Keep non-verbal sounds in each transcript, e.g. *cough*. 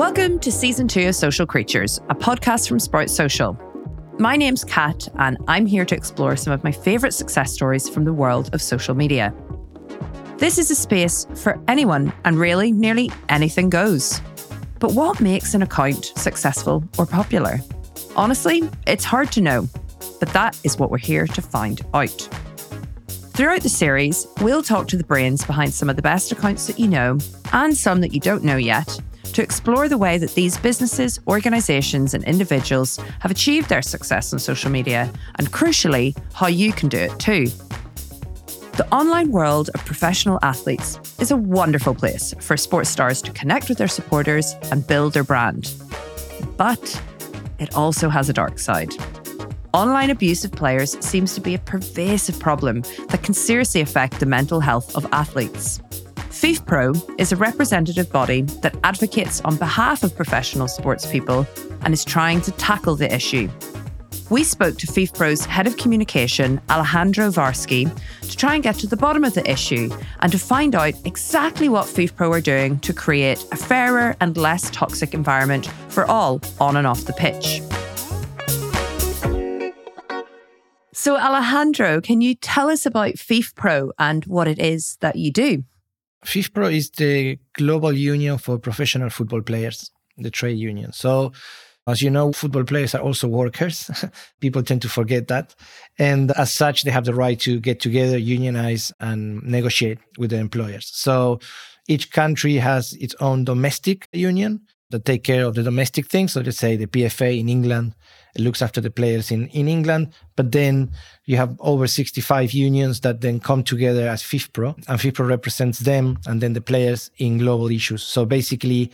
Welcome to season two of Social Creatures, a podcast from Sprout Social. My name's Kat, and I'm here to explore some of my favourite success stories from the world of social media. This is a space for anyone, and really, nearly anything goes. But what makes an account successful or popular? Honestly, it's hard to know, but that is what we're here to find out. Throughout the series, we'll talk to the brains behind some of the best accounts that you know and some that you don't know yet to explore the way that these businesses, organisations, and individuals have achieved their success on social media, and crucially, how you can do it too. The online world of professional athletes is a wonderful place for sports stars to connect with their supporters and build their brand. But it also has a dark side. Online abuse of players seems to be a pervasive problem that can seriously affect the mental health of athletes. FIFPro is a representative body that advocates on behalf of professional sports people and is trying to tackle the issue. We spoke to FIFPro's head of communication, Alejandro Varsky, to try and get to the bottom of the issue and to find out exactly what FIFPro are doing to create a fairer and less toxic environment for all on and off the pitch. So, Alejandro, can you tell us about FIFPro and what it is that you do? FIFPro is the global union for professional football players, the trade union. So, as you know, football players are also workers. *laughs* People tend to forget that. And as such, they have the right to get together, unionize, and negotiate with their employers. So, each country has its own domestic union that take care of the domestic things. So, let's say the PFA in England looks after the players in, in England. But then you have over 65 unions that then come together as FIFPro, and FIFPro represents them and then the players in global issues. So basically,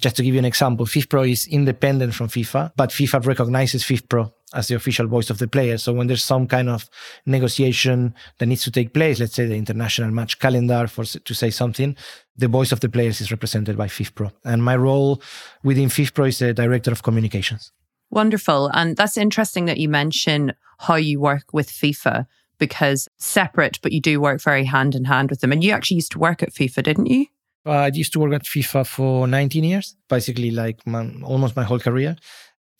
just to give you an example, FIFPro is independent from FIFA, but FIFA recognizes FIFPro as the official voice of the player. So when there's some kind of negotiation that needs to take place, let's say the international match calendar for to say something, the voice of the players is represented by FIFPro. And my role within FIFPro is the director of communications. Wonderful. And that's interesting that you mention how you work with FIFA because separate, but you do work very hand in hand with them. And you actually used to work at FIFA, didn't you? Uh, I used to work at FIFA for 19 years, basically like my, almost my whole career.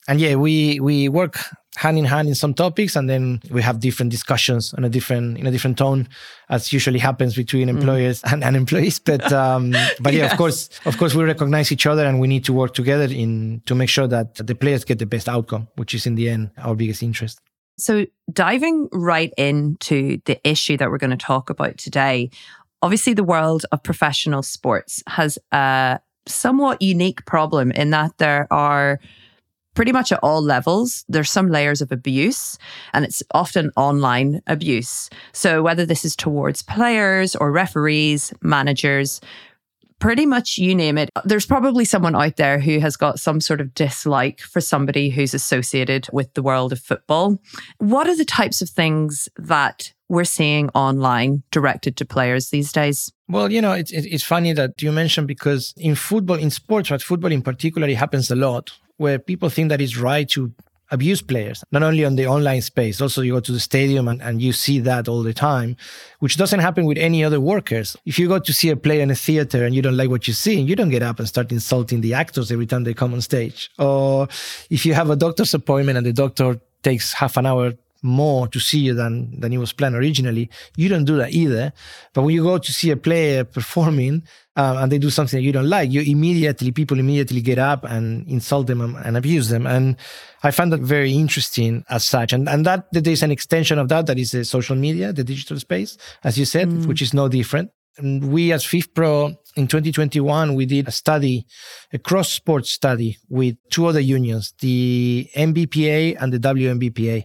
And yeah, we we work hand in hand in some topics and then we have different discussions on a different in a different tone as usually happens between mm. employers mm. *laughs* and, and employees but um but yeah yes. of *laughs* course of course we recognize each other and we need to work together in to make sure that the players get the best outcome which is in the end our biggest interest so diving right into the issue that we're going to talk about today obviously the world of professional sports has a somewhat unique problem in that there are pretty much at all levels, there's some layers of abuse, and it's often online abuse. So, whether this is towards players or referees, managers, pretty much you name it, there's probably someone out there who has got some sort of dislike for somebody who's associated with the world of football. What are the types of things that we're seeing online directed to players these days? Well, you know, it's, it's funny that you mentioned because in football, in sports, but football in particular, it happens a lot where people think that it's right to abuse players, not only on the online space, also you go to the stadium and, and you see that all the time, which doesn't happen with any other workers. If you go to see a play in a theater and you don't like what you see, you don't get up and start insulting the actors every time they come on stage. Or if you have a doctor's appointment and the doctor takes half an hour more to see you than than it was planned originally. You don't do that either. But when you go to see a player *laughs* performing uh, and they do something that you don't like, you immediately people immediately get up and insult them and, and, abuse them. And I find that very interesting as such. And and that, that there's an extension of that that is the social media, the digital space, as you said, mm. which is no different. And we as FIFPro in 2021, we did a study, a cross sports study with two other unions, the NBPA and the WNBPA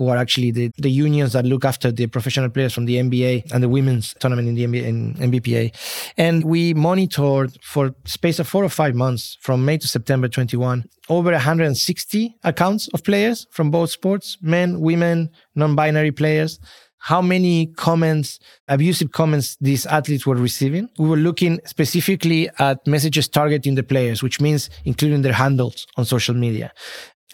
who are actually the, the unions that look after the professional players from the NBA and the women's tournament in the NBA and NBPA. And we monitored for space of four or five months from May to September 21, over 160 accounts of players from both sports, men, women, non-binary players how many comments, abusive comments these athletes were receiving. We were looking specifically at messages targeting the players, which means including their handles on social media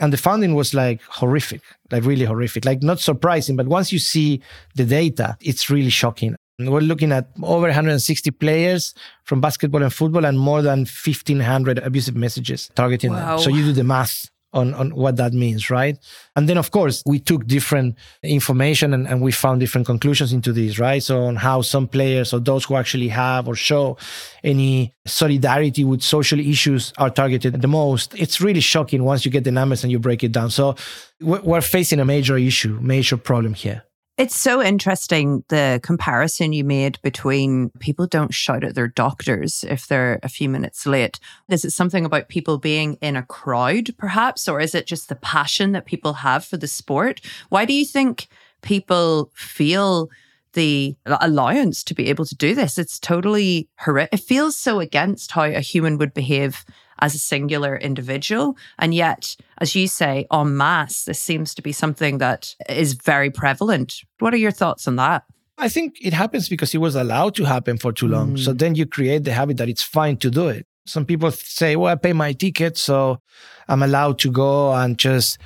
and the funding was like horrific like really horrific like not surprising but once you see the data it's really shocking We're looking at over 160 players from basketball and football and more than 1,500 abusive messages targeting wow. them. So you do the math on, on what that means, right? And then, of course, we took different information and, and we found different conclusions into this, right? So, on how some players or those who actually have or show any solidarity with social issues are targeted the most. It's really shocking once you get the numbers and you break it down. So, we're facing a major issue, major problem here. It's so interesting the comparison you made between people don't shout at their doctors if they're a few minutes late. Is it something about people being in a crowd, perhaps, or is it just the passion that people have for the sport? Why do you think people feel the allowance to be able to do this? It's totally horrific. It feels so against how a human would behave as a singular individual. And yet, as you say, en masse, this seems to be something that is very prevalent. What are your thoughts on that? I think it happens because it was allowed to happen for too long. Mm. So then you create the habit that it's fine to do it. Some people say, well, I pay my ticket, so I'm allowed to go and just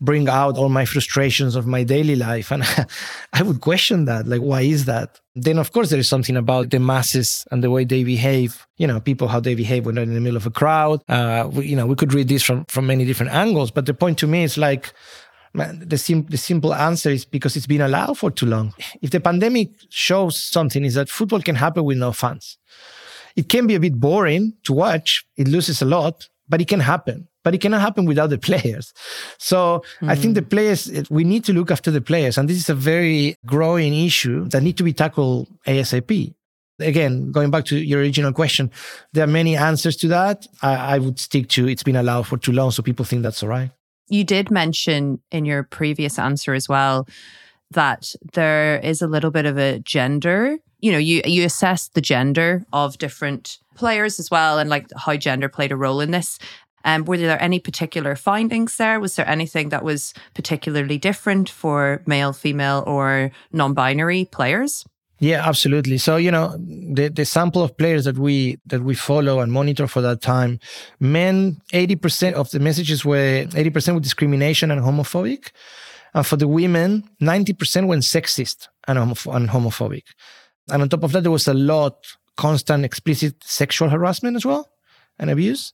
bring out all my frustrations of my daily life. And *laughs* I would question that. Like, why is that? Then, of course, there is something about the masses and the way they behave. You know, people, how they behave when they're in the middle of a crowd. Uh, we, you know, we could read this from, from many different angles. But the point to me is like, man, the, sim- the simple answer is because it's been allowed for too long. If the pandemic shows something, is that football can happen with no fans. It can be a bit boring to watch. It loses a lot, but it can happen but it cannot happen without the *laughs* players. So mm. I think the mm. players, we need to look after the players. And this is a very growing issue that need to be tackled ASAP. Again, going back to your original question, there are many answers to that. I, I would stick to it's been allowed for too long, so people think that's all right. You did mention in your previous answer as well that there is a little bit of a gender you know you you assess the gender of different players as well and like how gender played a role in this um, were there any particular findings there? Was there anything that was particularly different for male, female, or non binary players? Yeah, absolutely. So you know, the the sample of players that we that we follow and monitor for that time, men, eighty percent of the messages were eighty percent with discrimination and homophobic, and for the women, ninety percent were sexist and, homoph- and homophobic, and on top of that, there was a lot constant explicit sexual harassment as well and abuse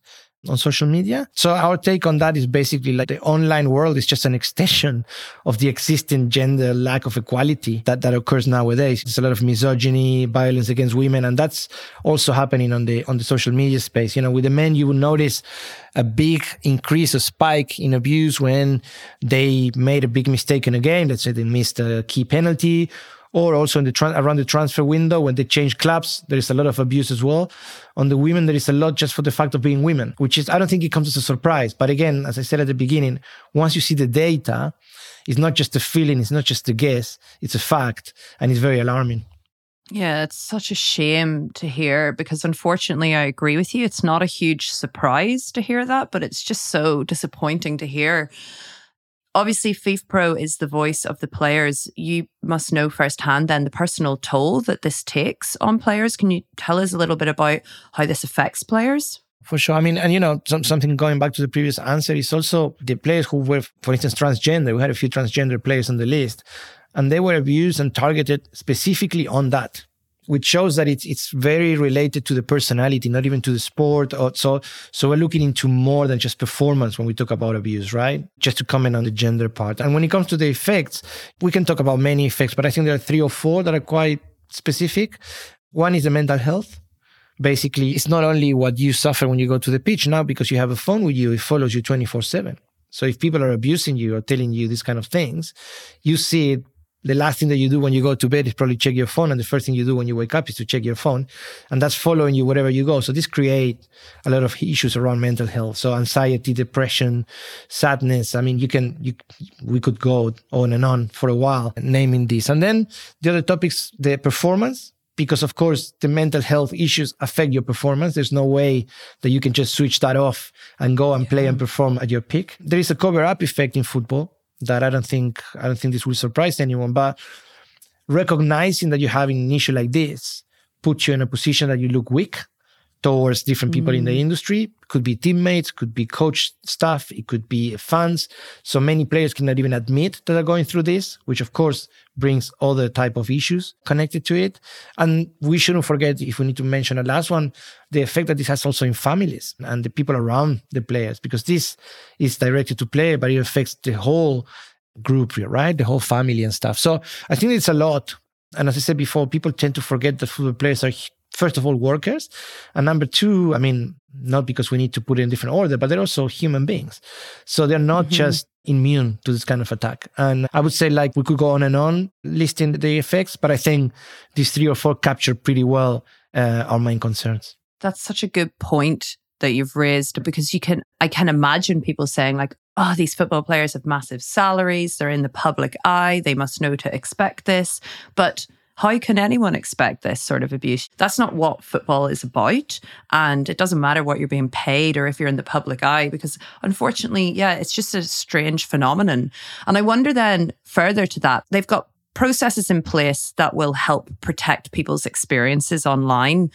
on social media. So our take on that is basically like the online world is just an extension of the existing gender lack of equality that, that occurs nowadays. There's a lot of misogyny, violence against women, and that's also happening on the on the social media space. You know, with the men, you will notice a big increase, a spike in abuse when they made a big mistake in a game. Let's say they missed a key penalty or also in the tra- around the transfer window when they change clubs there is a lot of abuse as well on the women there is a lot just for the fact of being women which is i don't think it comes as a surprise but again as i said at the beginning once you see the data it's not just a feeling it's not just a guess it's a fact and it's very alarming yeah, it's such a shame to hear because unfortunately, I agree with you. It's not a huge surprise to hear that, but it's just so disappointing to hear. Obviously, FIFPro is the voice of the players. You must know firsthand then the personal toll that this takes on players. Can you tell us a little bit about how this affects players? For sure. I mean, and you know, some, something going back to the previous answer is also the players who were, for instance, transgender. We had a few transgender players on the list, and they were abused and targeted specifically on that which shows that it's it's very related to the personality, not even to the sport. Or, so so we're looking into more than just performance when we talk about abuse, right? Just to comment on the gender part. And when it comes to the effects, we can talk about many effects, but I think there are three or four that are quite specific. One is the mental health. Basically, it's not only what you suffer when you go to the pitch now because you have a phone with you, it follows you 24 7. So if people are abusing you or telling you these kind of things, you see it the last thing that you do when you go to bed is probably check your phone and the first thing you do when you wake up is to check your phone and that's following you wherever you go. So this create a lot of issues around mental health. So anxiety depression sadness. I mean you can you we could go on and on for a while naming this. And then the other topics the performance because of course the mental health issues affect your performance. There's no way that you can just switch that off and go and play and perform at your peak. There is a cover up effect in football that I don't think I don't think this will surprise anyone. But recognizing that you have an issue like this puts you in a position that you look weak towards different people mm. in the mm. industry. Could be teammates, could be coach staff, it could be fans. So many players cannot even admit that they're going through this, which of course brings other type of issues connected to it. And we shouldn't forget, if we need to mention the last one, the effect that this has also in families and the people around the players, because this is directed to player, but it affects the whole group, right? The whole family and stuff. So I think it's a lot. And as I said before, people tend to forget that football players are first of all workers and number two i mean not because we need to put it in different order but they're also human beings. So they're not mm-hmm. just immune to this kind of attack. And i would say like we could go on and on listing the effects but i think these three or four capture pretty well uh, our main concerns. That's such a good point that you've raised because you can i can imagine people saying like oh these football players have massive salaries. They're in the public eye. They must know to expect this. But how can anyone expect this sort of abuse? That's not what football is about. And it doesn't matter what you're being paid or if you're in the public eye, because unfortunately, yeah, it's just a strange phenomenon. And I wonder then, further to that, they've got processes in place that will help protect people's experiences online.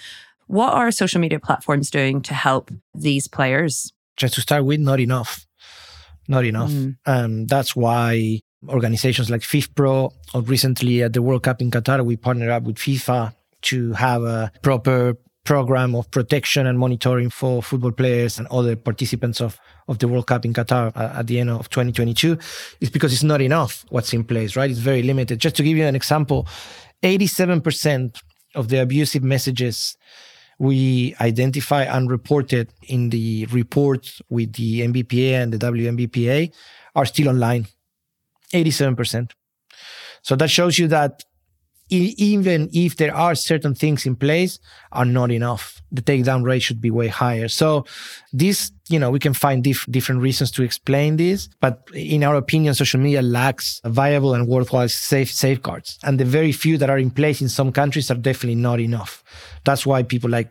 What are social media platforms doing to help these players? Just to start with, not enough. Not enough. Mm. Um, that's why organizations like FIFPro, or recently at the World Cup in Qatar, we partnered up with FIFA to have a proper program of protection and monitoring for football players and other participants of, of the World Cup in Qatar uh, at the end of 2022 is because it's not enough what's in place, right? It's very limited. Just to give you an example, 87% of the abusive messages we identify and reported in the report with the NBPA and the WNBPA are still online. 87%. So that shows you that even if there are certain things in place are not enough. The takedown rate should be way higher. So this you know we can find dif- different reasons to explain this but in our opinion social media lacks viable and worthwhile safe safeguards. And the very few that are in place in some countries are definitely not enough. That's why people like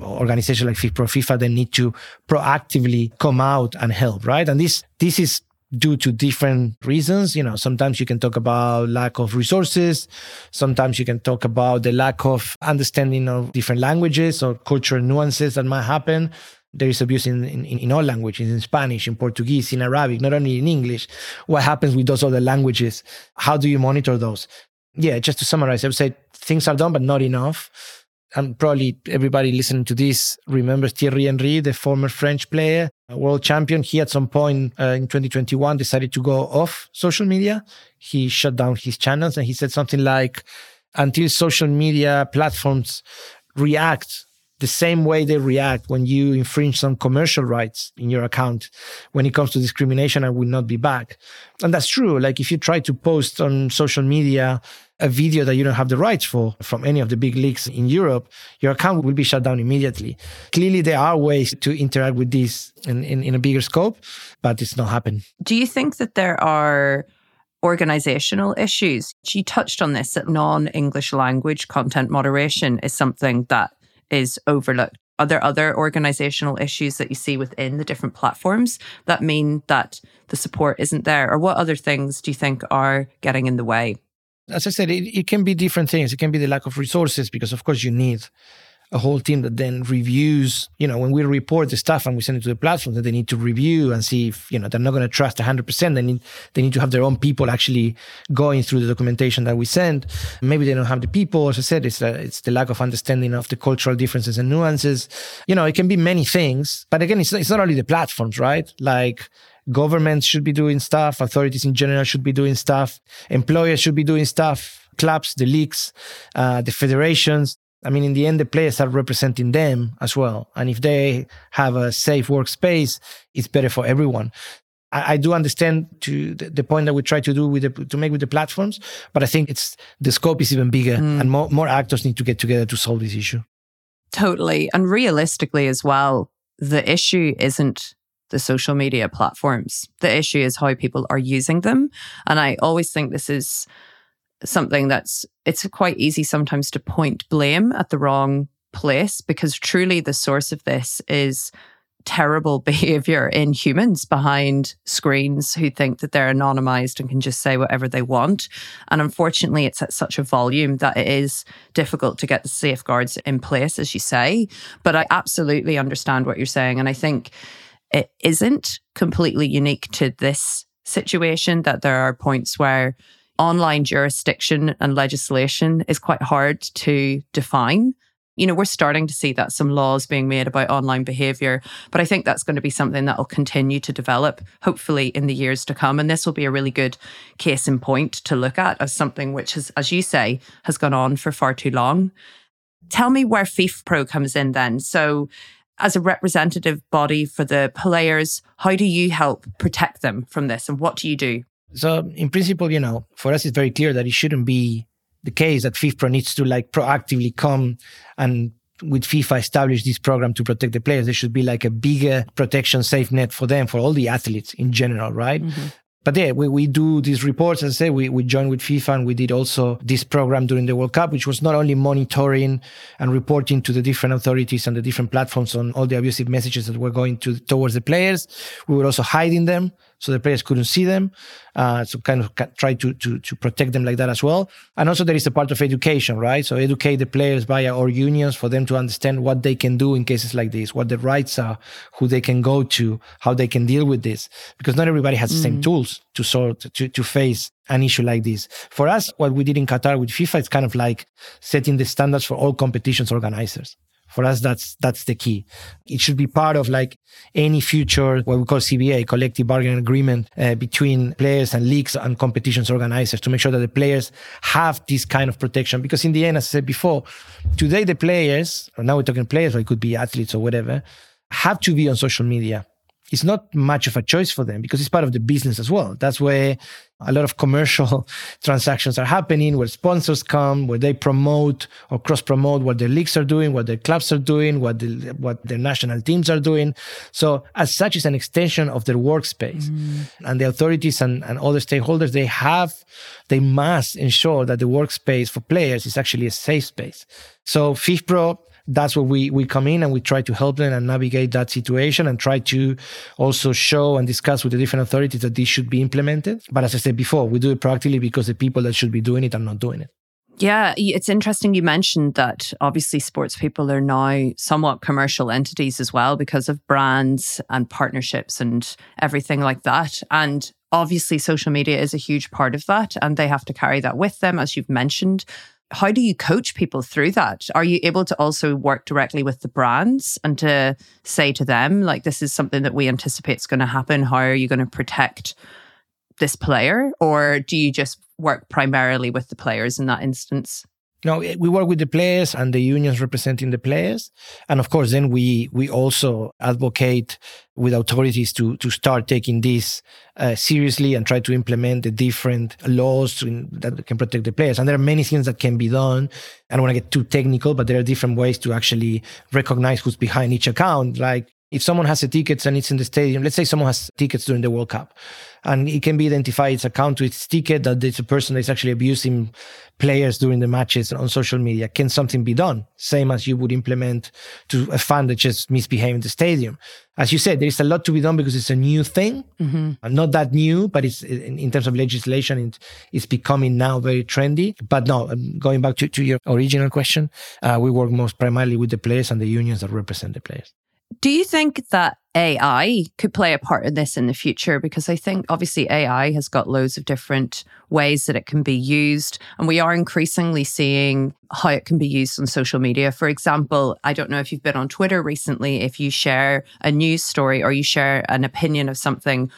organizations like FIFPro FIFA they need to proactively come out and help right? And this this is due to different reasons. You know, sometimes you can talk about lack of resources. Sometimes you can talk about the lack of understanding of different languages or cultural nuances that might happen. There is abuse in, in, in all languages, in Spanish, in Portuguese, in Arabic, not only in English. What happens with those other languages? How do you monitor those? Yeah, just to summarize, I would say things are done, but not enough and probably everybody listening to this remembers Thierry Henry, the former French player, world champion. He at some point uh, in 2021 decided to go off social media. He shut down his channels and he said something like, until social media platforms react the same way they react when you infringe some commercial rights in your account when it comes to discrimination i will not be back and that's true like if you try to post on social media a video that you don't have the rights for from any of the big leagues in Europe, your account will be shut down immediately. Clearly, there are ways to interact with this in, in, in a bigger scope, but it's not happening. Do you think that there are organizational issues? You touched on this that non English language content moderation is something that is overlooked. Are there other organizational issues that you see within the different platforms that mean that the support isn't there? Or what other things do you think are getting in the way? As I said, it, it can be different things. It can be the lack of resources because, of course, you need a whole team that then reviews, you know, when we report the stuff and we send it to the platform, that they need to review and see if, you know, they're not going to trust 100%. They need, they need to have their own people actually going through the documentation that we send. Maybe they don't have the people. As I said, it's, a, it's the lack of understanding of the cultural differences and nuances. You know, it can be many things. But again, it's, it's not only the platforms, right? Like, governments should be doing stuff, authorities in general should be doing stuff, employers should be doing stuff, clubs, the leagues, uh, the federations. I mean, in the end, the players are representing them as well. And if they have a safe workspace, it's better for everyone. I, I do understand to the, the, point that we try to do with the, to make with the platforms, but I think it's the scope is even bigger, mm. and more, more actors need to get together to solve this issue. Totally, and realistically as well, the issue isn't the social media platforms. The issue is how people are using them. And I always think this is something that's it's quite easy sometimes to point blame at the wrong place because truly the source of this is terrible *laughs* behavior in humans behind screens who think that they're anonymized and can just say whatever they want. And unfortunately, it's at such a volume that it is difficult to get the safeguards in place, as you say. But I absolutely understand what you're saying. And I think it isn't completely unique to this situation that there are points where online jurisdiction and legislation is quite hard to define you know, we're starting to see that some laws being made about online behavior, but I think that's going to be something that will continue to develop, hopefully, in the years to come. And this will be a really good case in point to look at as something which has, as you say, has gone on for far too long. Tell me where FIFPro comes in then. So, as a representative body for the players, how do you help protect them from this and what do you do? So, in principle, you know, for us, it's very clear that it shouldn't be the case that FIFPro needs to like proactively come and with FIFA establish this program to protect the players. There should be like a bigger protection safe net for them, for all the athletes in general, right? Mm-hmm. But yeah, we, we do these reports. and say, we, we joined with FIFA and we did also this program during the World Cup, which was not only monitoring and reporting to the different authorities and the different platforms on all the abusive messages that were going to towards the players. We were also hiding them so the players couldn't see them. Uh, so kind of try to, to to protect them like that as well. And also there is a part of education, right? So educate the players via our unions for them to understand what they can do in cases like this, what the rights are, who they can go to, how they can deal with this, because not everybody has the same mm. tools to sort to to face an issue like this. For us, what we did in Qatar with FIFA is kind of like setting the standards for all competitions organizers. For us, that's that's the key. It should be part of like any future what we call CBA, collective bargaining agreement uh, between players and leagues and competitions organizers to make sure that the players have this kind of protection. Because in the end, as I said before, today the players, or now we're talking players, or it could be athletes or whatever, have to be on social media it's not much of a choice for them because it's part of the business as well. That's where a lot of commercial *laughs* transactions are happening, where sponsors come, where they promote or cross promote what their leagues are doing, what their clubs are doing, what the, what their national teams are doing. So as such, it's an extension of their workspace. Mm. And the authorities and, and other stakeholders, they have, they must ensure that the workspace for players is actually a safe space. So FIFPro that's where we we come in and we try to help them and navigate that situation and try to also show and discuss with the different authorities that this should be implemented. But as I said before, we do it proactively because the people that should be doing it are not doing it. Yeah, it's interesting you mentioned that obviously sports people are now somewhat commercial entities as well because of brands and partnerships and everything like that. And obviously, social media is a huge part of that, and they have to carry that with them, as you've mentioned how do you coach people through that? Are you able to also work directly with the brands and to say to them, like, this is something that we anticipate is going to happen? How are you going to protect this player? Or do you just work primarily with the players in that instance? No, we work with the players and the unions representing the players, and of course, then we we also advocate with authorities to to start taking this uh, seriously and try to implement the different laws that can protect the players. And there are many things that can be done. I don't want to get too technical, but there are different ways to actually recognize who's behind each account. Like if someone has a ticket and it's in the stadium, let's say someone has tickets during the World Cup, and it can be identified its account to its ticket that it's a person that's actually abusing players during the matches on social media. Can something be done? Same as you would implement to a fan that just misbehaved in the stadium. As you said, there is a lot to be done because it's a new thing, mm-hmm. not that new, but it's in terms of legislation, it's becoming now very trendy. But no, um, going back to, to your original question, uh, we work most primarily with the players and the unions that represent the players. Do you think that AI could play a part in this in the future? Because I think obviously AI has got loads of different ways that it can be used. And we are increasingly seeing how it can be used on social media. For example, I don't know if you've been on Twitter recently, if you share a news story or you share an opinion of something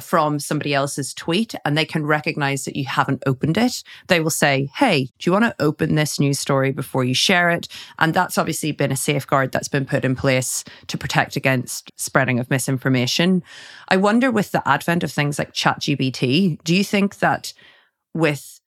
from somebody else's tweet and they can recognize that you haven't opened it, they will say, Hey, do you want to open this news story before you share it? And that's obviously been a safeguard that's been put in place to protect against spreading of misinformation. I wonder with the advent of things like ChatGPT, do you think that with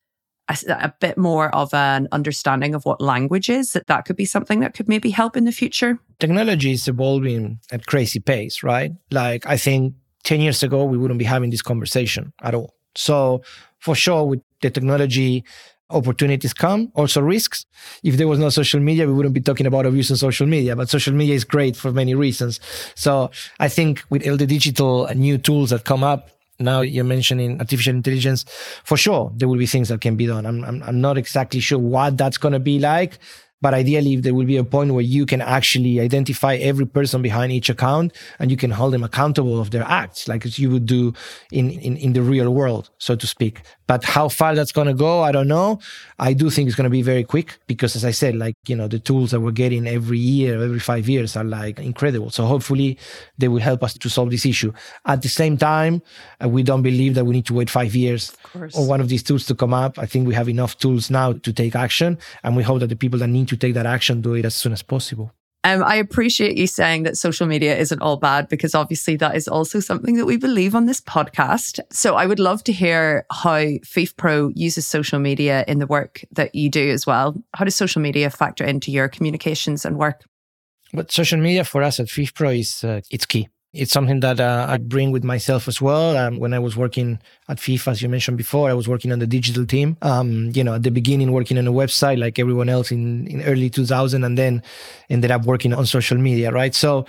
a, a, bit more of an understanding of what language is, that that could be something that could maybe help in the future? Technology is evolving at crazy pace, right? Like I think 10 years ago, we wouldn't be having this conversation at all. So, for sure, with the technology opportunities come, also risks. If there was no social media, we wouldn't be talking about abuse on social media, but social media is great for many reasons. So I think with all the digital uh, new tools that come up, now you're mentioning artificial intelligence, for sure, there will be things that can be done. I'm, I'm, I'm not exactly sure what that's going to be like, but ideally, there will be a point where you can actually identify every person behind each account and you can hold them accountable of their acts, like as you would do in, in, in the real world, so to speak. But how far that's going to go, I don't know. I do think it's going to be very quick because, as I said, like, you know, the tools that we're getting every year, every five years are like incredible. So hopefully they will help us to solve this issue. At the same time, uh, we don't believe that we need to wait five years or one of these tools to come up. I think we have enough tools now to take action. And we hope that the people that need to take that action do it as soon as possible. Um, I appreciate you saying that social media isn't all bad because obviously that is also something that we believe on this podcast. So I would love to hear how FIFPro uses social media in the work that you do as well. How does social media factor into your communications and work? But social media for us at FIFPro is uh, it's key. It's something that uh, I bring with myself as well. Um, when I was working at FIFA, as you mentioned before, I was working on the digital team. Um, you know, at the beginning, working on a website like everyone else in, in early 2000, and then ended up working on social media, right? So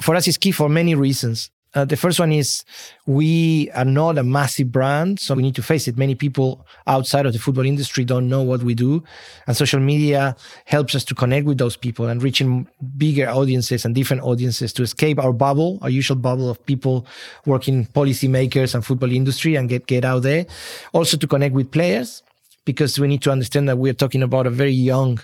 for us, it's key for many reasons. Uh, the first one is we are not a massive brand, so we need to face it. Many people outside of the football industry don't know what we do, and social media helps us to connect with those people and reaching bigger audiences and different audiences to escape our bubble, our usual bubble of people working policymakers and football industry, and get get out there. Also to connect with players because we need to understand that we're talking about a very young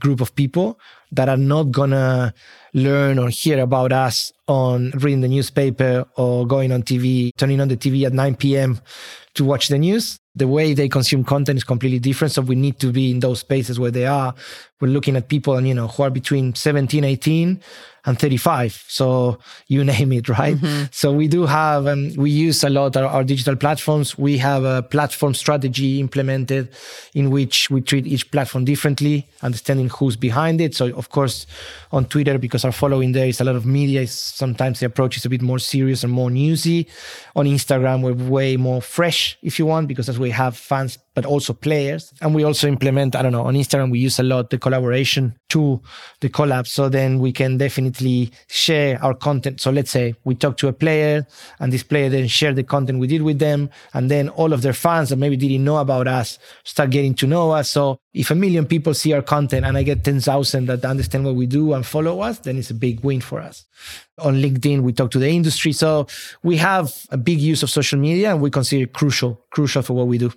group of people that are not gonna learn or hear about us on reading the newspaper or going on TV, turning on the TV at 9 p.m. to watch the news. The way they consume content is completely different. So we need to be in those spaces where they are. We're looking at people and, you know, who are between 17, 18 and 35. So you *laughs* name it, right? Mm-hmm. So we do have, um, we use a lot our, our, digital platforms. We have a platform strategy implemented in which we treat each platform differently, understanding who's behind it. So of course, on Twitter, because our following there is a lot of media, sometimes the approach is a bit more serious and more newsy. On Instagram, we're way more fresh, if you want, because as we have fans but also players. And we also implement, I don't know, on Instagram, we use a lot the collaboration to the collab. So then we can definitely share our content. So let's say we talk to a player and this player then share the content we did with them. And then all of their fans that maybe didn't know about us start getting to know us. So if a million people see our content and I get 10,000 that understand what we do and follow us, then it's a big win for us. On LinkedIn, we talk to the industry. So we have a big use of social media and we consider it crucial, crucial for what we do.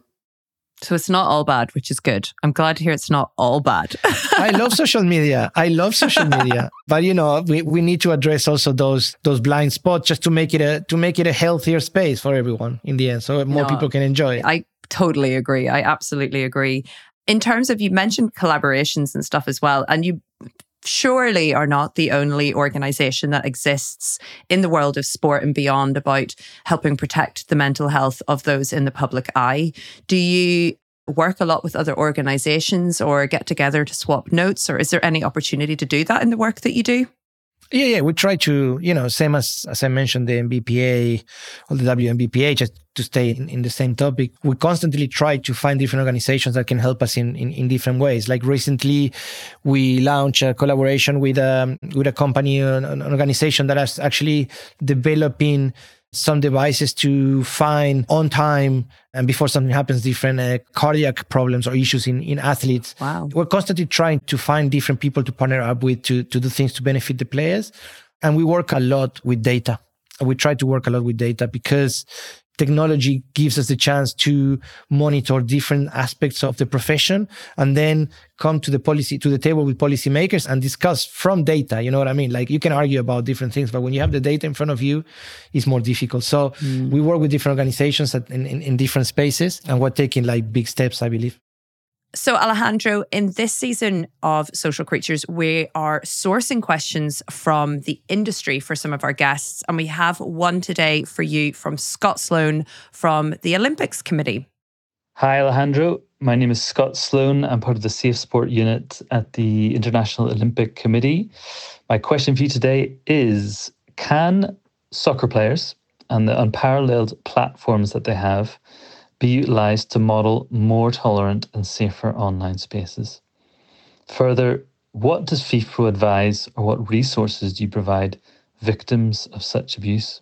So it's not all bad, which is good. I'm glad to hear it's not all bad. *laughs* I love social media. I love social media. But you know, we, we need to address also those those blind spots just to make it a to make it a healthier space for everyone in the end. So more no, people can enjoy it. I totally agree. I absolutely agree. In terms of you mentioned collaborations and stuff as well, and you surely are not the only organization that exists in the world of sport and beyond about helping protect the mental health of those in the public eye. Do you work a lot with other organizations or get together to swap notes, or is there any opportunity to do that in the work that you do? Yeah, yeah, we try to, you know, same as as I mentioned, the NBPA or the WNBPA, just to stay in, in, the same topic. We constantly try to find different organizations that can help us in, in, in different ways. Like recently, we launched a collaboration with a um, with a company, an, an organization that is actually developing some devices to find on time and before something happens different uh, cardiac problems or issues in, in athletes. Wow. We're constantly trying to find different people to partner up with to, to do things to benefit the players and we work a lot with data. We try to work a lot with data because technology gives us the chance to monitor different aspects of the profession and then come to the policy to the table with policymakers and discuss from data. You know what i mean? Like you can argue about different things but when you have the data in front of you it's more difficult. So mm. we work with different organizations in, in, in different spaces and we're taking like big steps i believe so, Alejandro, in this season of Social Creatures, we are sourcing questions from the industry for some of our guests. And we have one today for you from Scott Sloan from the Olympics Committee. Hi, Alejandro. My name is Scott Sloan. I'm part of the Safe Sport unit at the International Olympic Committee. My question for you today is Can soccer players and the unparalleled platforms that they have be utilised to model more tolerant and safer online spaces? Further, what does FIFPro advise or what resources do you provide victims of such abuse?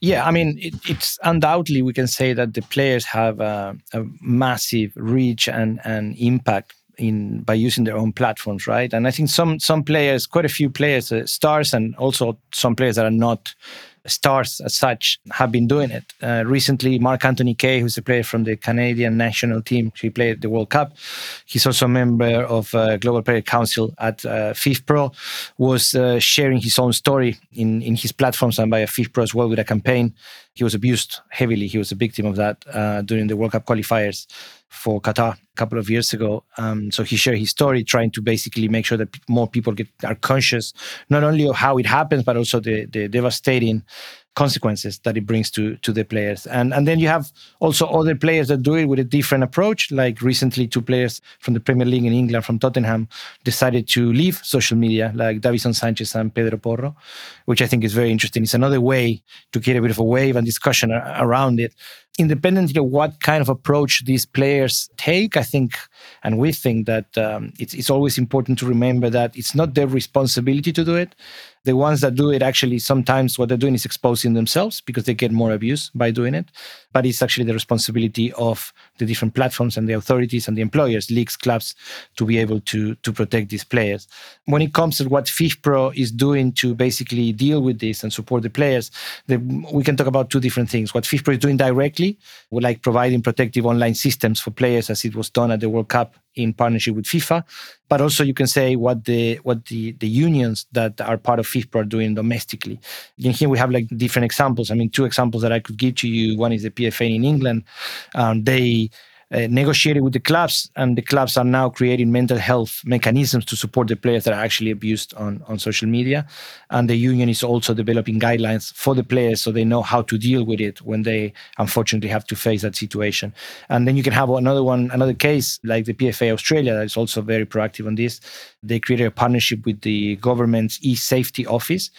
Yeah, I mean, it, it's undoubtedly we can say that the players have a, a, massive reach and, and impact in by using their own platforms, right? And I think some some players, quite a few players, uh, stars, and also some players that are not stars as such have been doing it. Uh, recently, Mark Anthony Kaye, who's a player from the Canadian national team, he played the World Cup. He's also a member of uh, Global Player Council at uh, FIFPro, was uh, sharing his own story in, in his platforms and by FIFPro as well with a campaign. He was abused heavily. He was a victim of that uh, during the World Cup qualifiers for Qatar a couple of years ago. Um, so he shared his story, trying to basically make sure that more people get are conscious not only of how it happens, but also the, the devastating consequences that it brings to to the players. And and then you have also other players that do it with a different approach. Like recently, two players from the Premier League in England, from Tottenham, decided to leave social media, like Davinson Sanchez and Pedro Porro, which I think is very interesting. It's another way to get a bit of a wave and discussion around it independently of what kind of approach these players take, I think, and we think that um, it's, it's always important to remember that it's not their responsibility to do it. The ones that do it actually sometimes what they're doing is exposing themselves because they get more abuse by doing it. But it's actually the responsibility of the different platforms and the authorities and the employers, leagues, clubs, to be able to to protect these players. When it comes to what FIFPro is doing to basically deal with this and support the players, the, we can talk about two different things. What FIFPro is doing directly, we like providing protective online systems for players, as it was done at the World Cup in partnership with FIFA. But also you can say what the what the, the unions that are part of FIFA are doing domestically. And here we have like different examples. I mean, two examples that I could give to you. One is the PFA in England. Um, they uh, negotiated with the clubs, and the clubs are now creating mental health mechanisms to support the players that are actually abused on, on social media. And the union is also developing guidelines for the players so they know how to deal with it when they unfortunately have to face that situation. And then you can have another one, another case like the PFA Australia that is also very proactive on this. They created a partnership with the government's e-safety office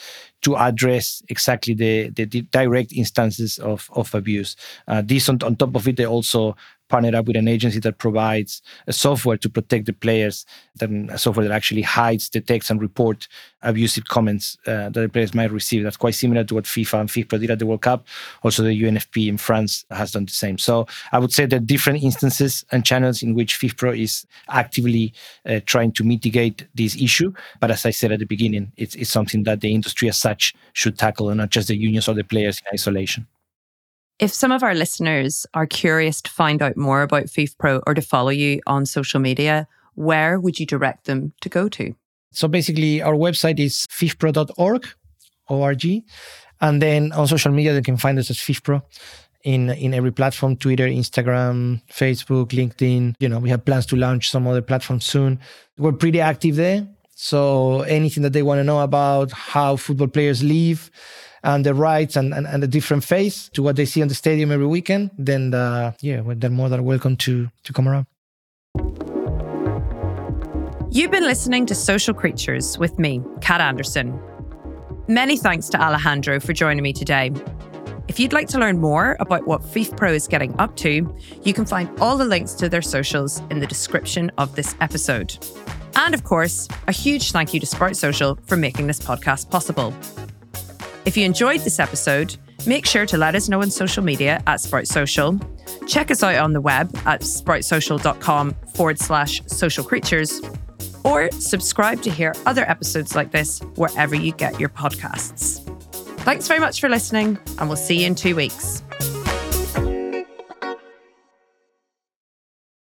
to address exactly the, the, the, direct instances of, of abuse. Uh, this on, on top of it, they also partnered up with an agency that provides a software to protect the players, then software that actually hides, detects, and report abusive comments uh, that the players might receive. That's quite similar to what FIFA and FIFA did at the World Cup. Also, the UNFP in France has done the same. So I would say there are different instances and channels in which FIFPro is actively uh, trying to mitigate this issue. But as I said at the beginning, it's, it's something that the industry as such should tackle and not just the unions or the players in isolation. If some of our listeners are curious to find out more about FIFPro or to follow you on social media, where would you direct them to go to? So basically, our website is fifpro.org, O-R-G. And then on social media, they can find us as FIFPro in in every platform twitter instagram facebook linkedin you know we have plans to launch some other platforms soon we're pretty active there so anything that they want to know about how football players live and the rights and, and, and the different face to what they see on the stadium every weekend, then yeah, they're more than welcome to to come around. You've been listening to Social Creatures with me, Kat Anderson. Many thanks to Alejandro for joining me today. If you'd like to learn more about what FIFPro is getting up to, you can find all the links to their socials in the description of this episode. And of course, a huge thank you to Sprout Social for making this podcast possible. If you enjoyed this episode, make sure to let us know on social media at Sprout Social. Check us out on the web at sproutsocial.com forward slash social creatures, or subscribe to hear other episodes like this wherever you get your podcasts. Thanks very much for listening, and we'll see you in two weeks.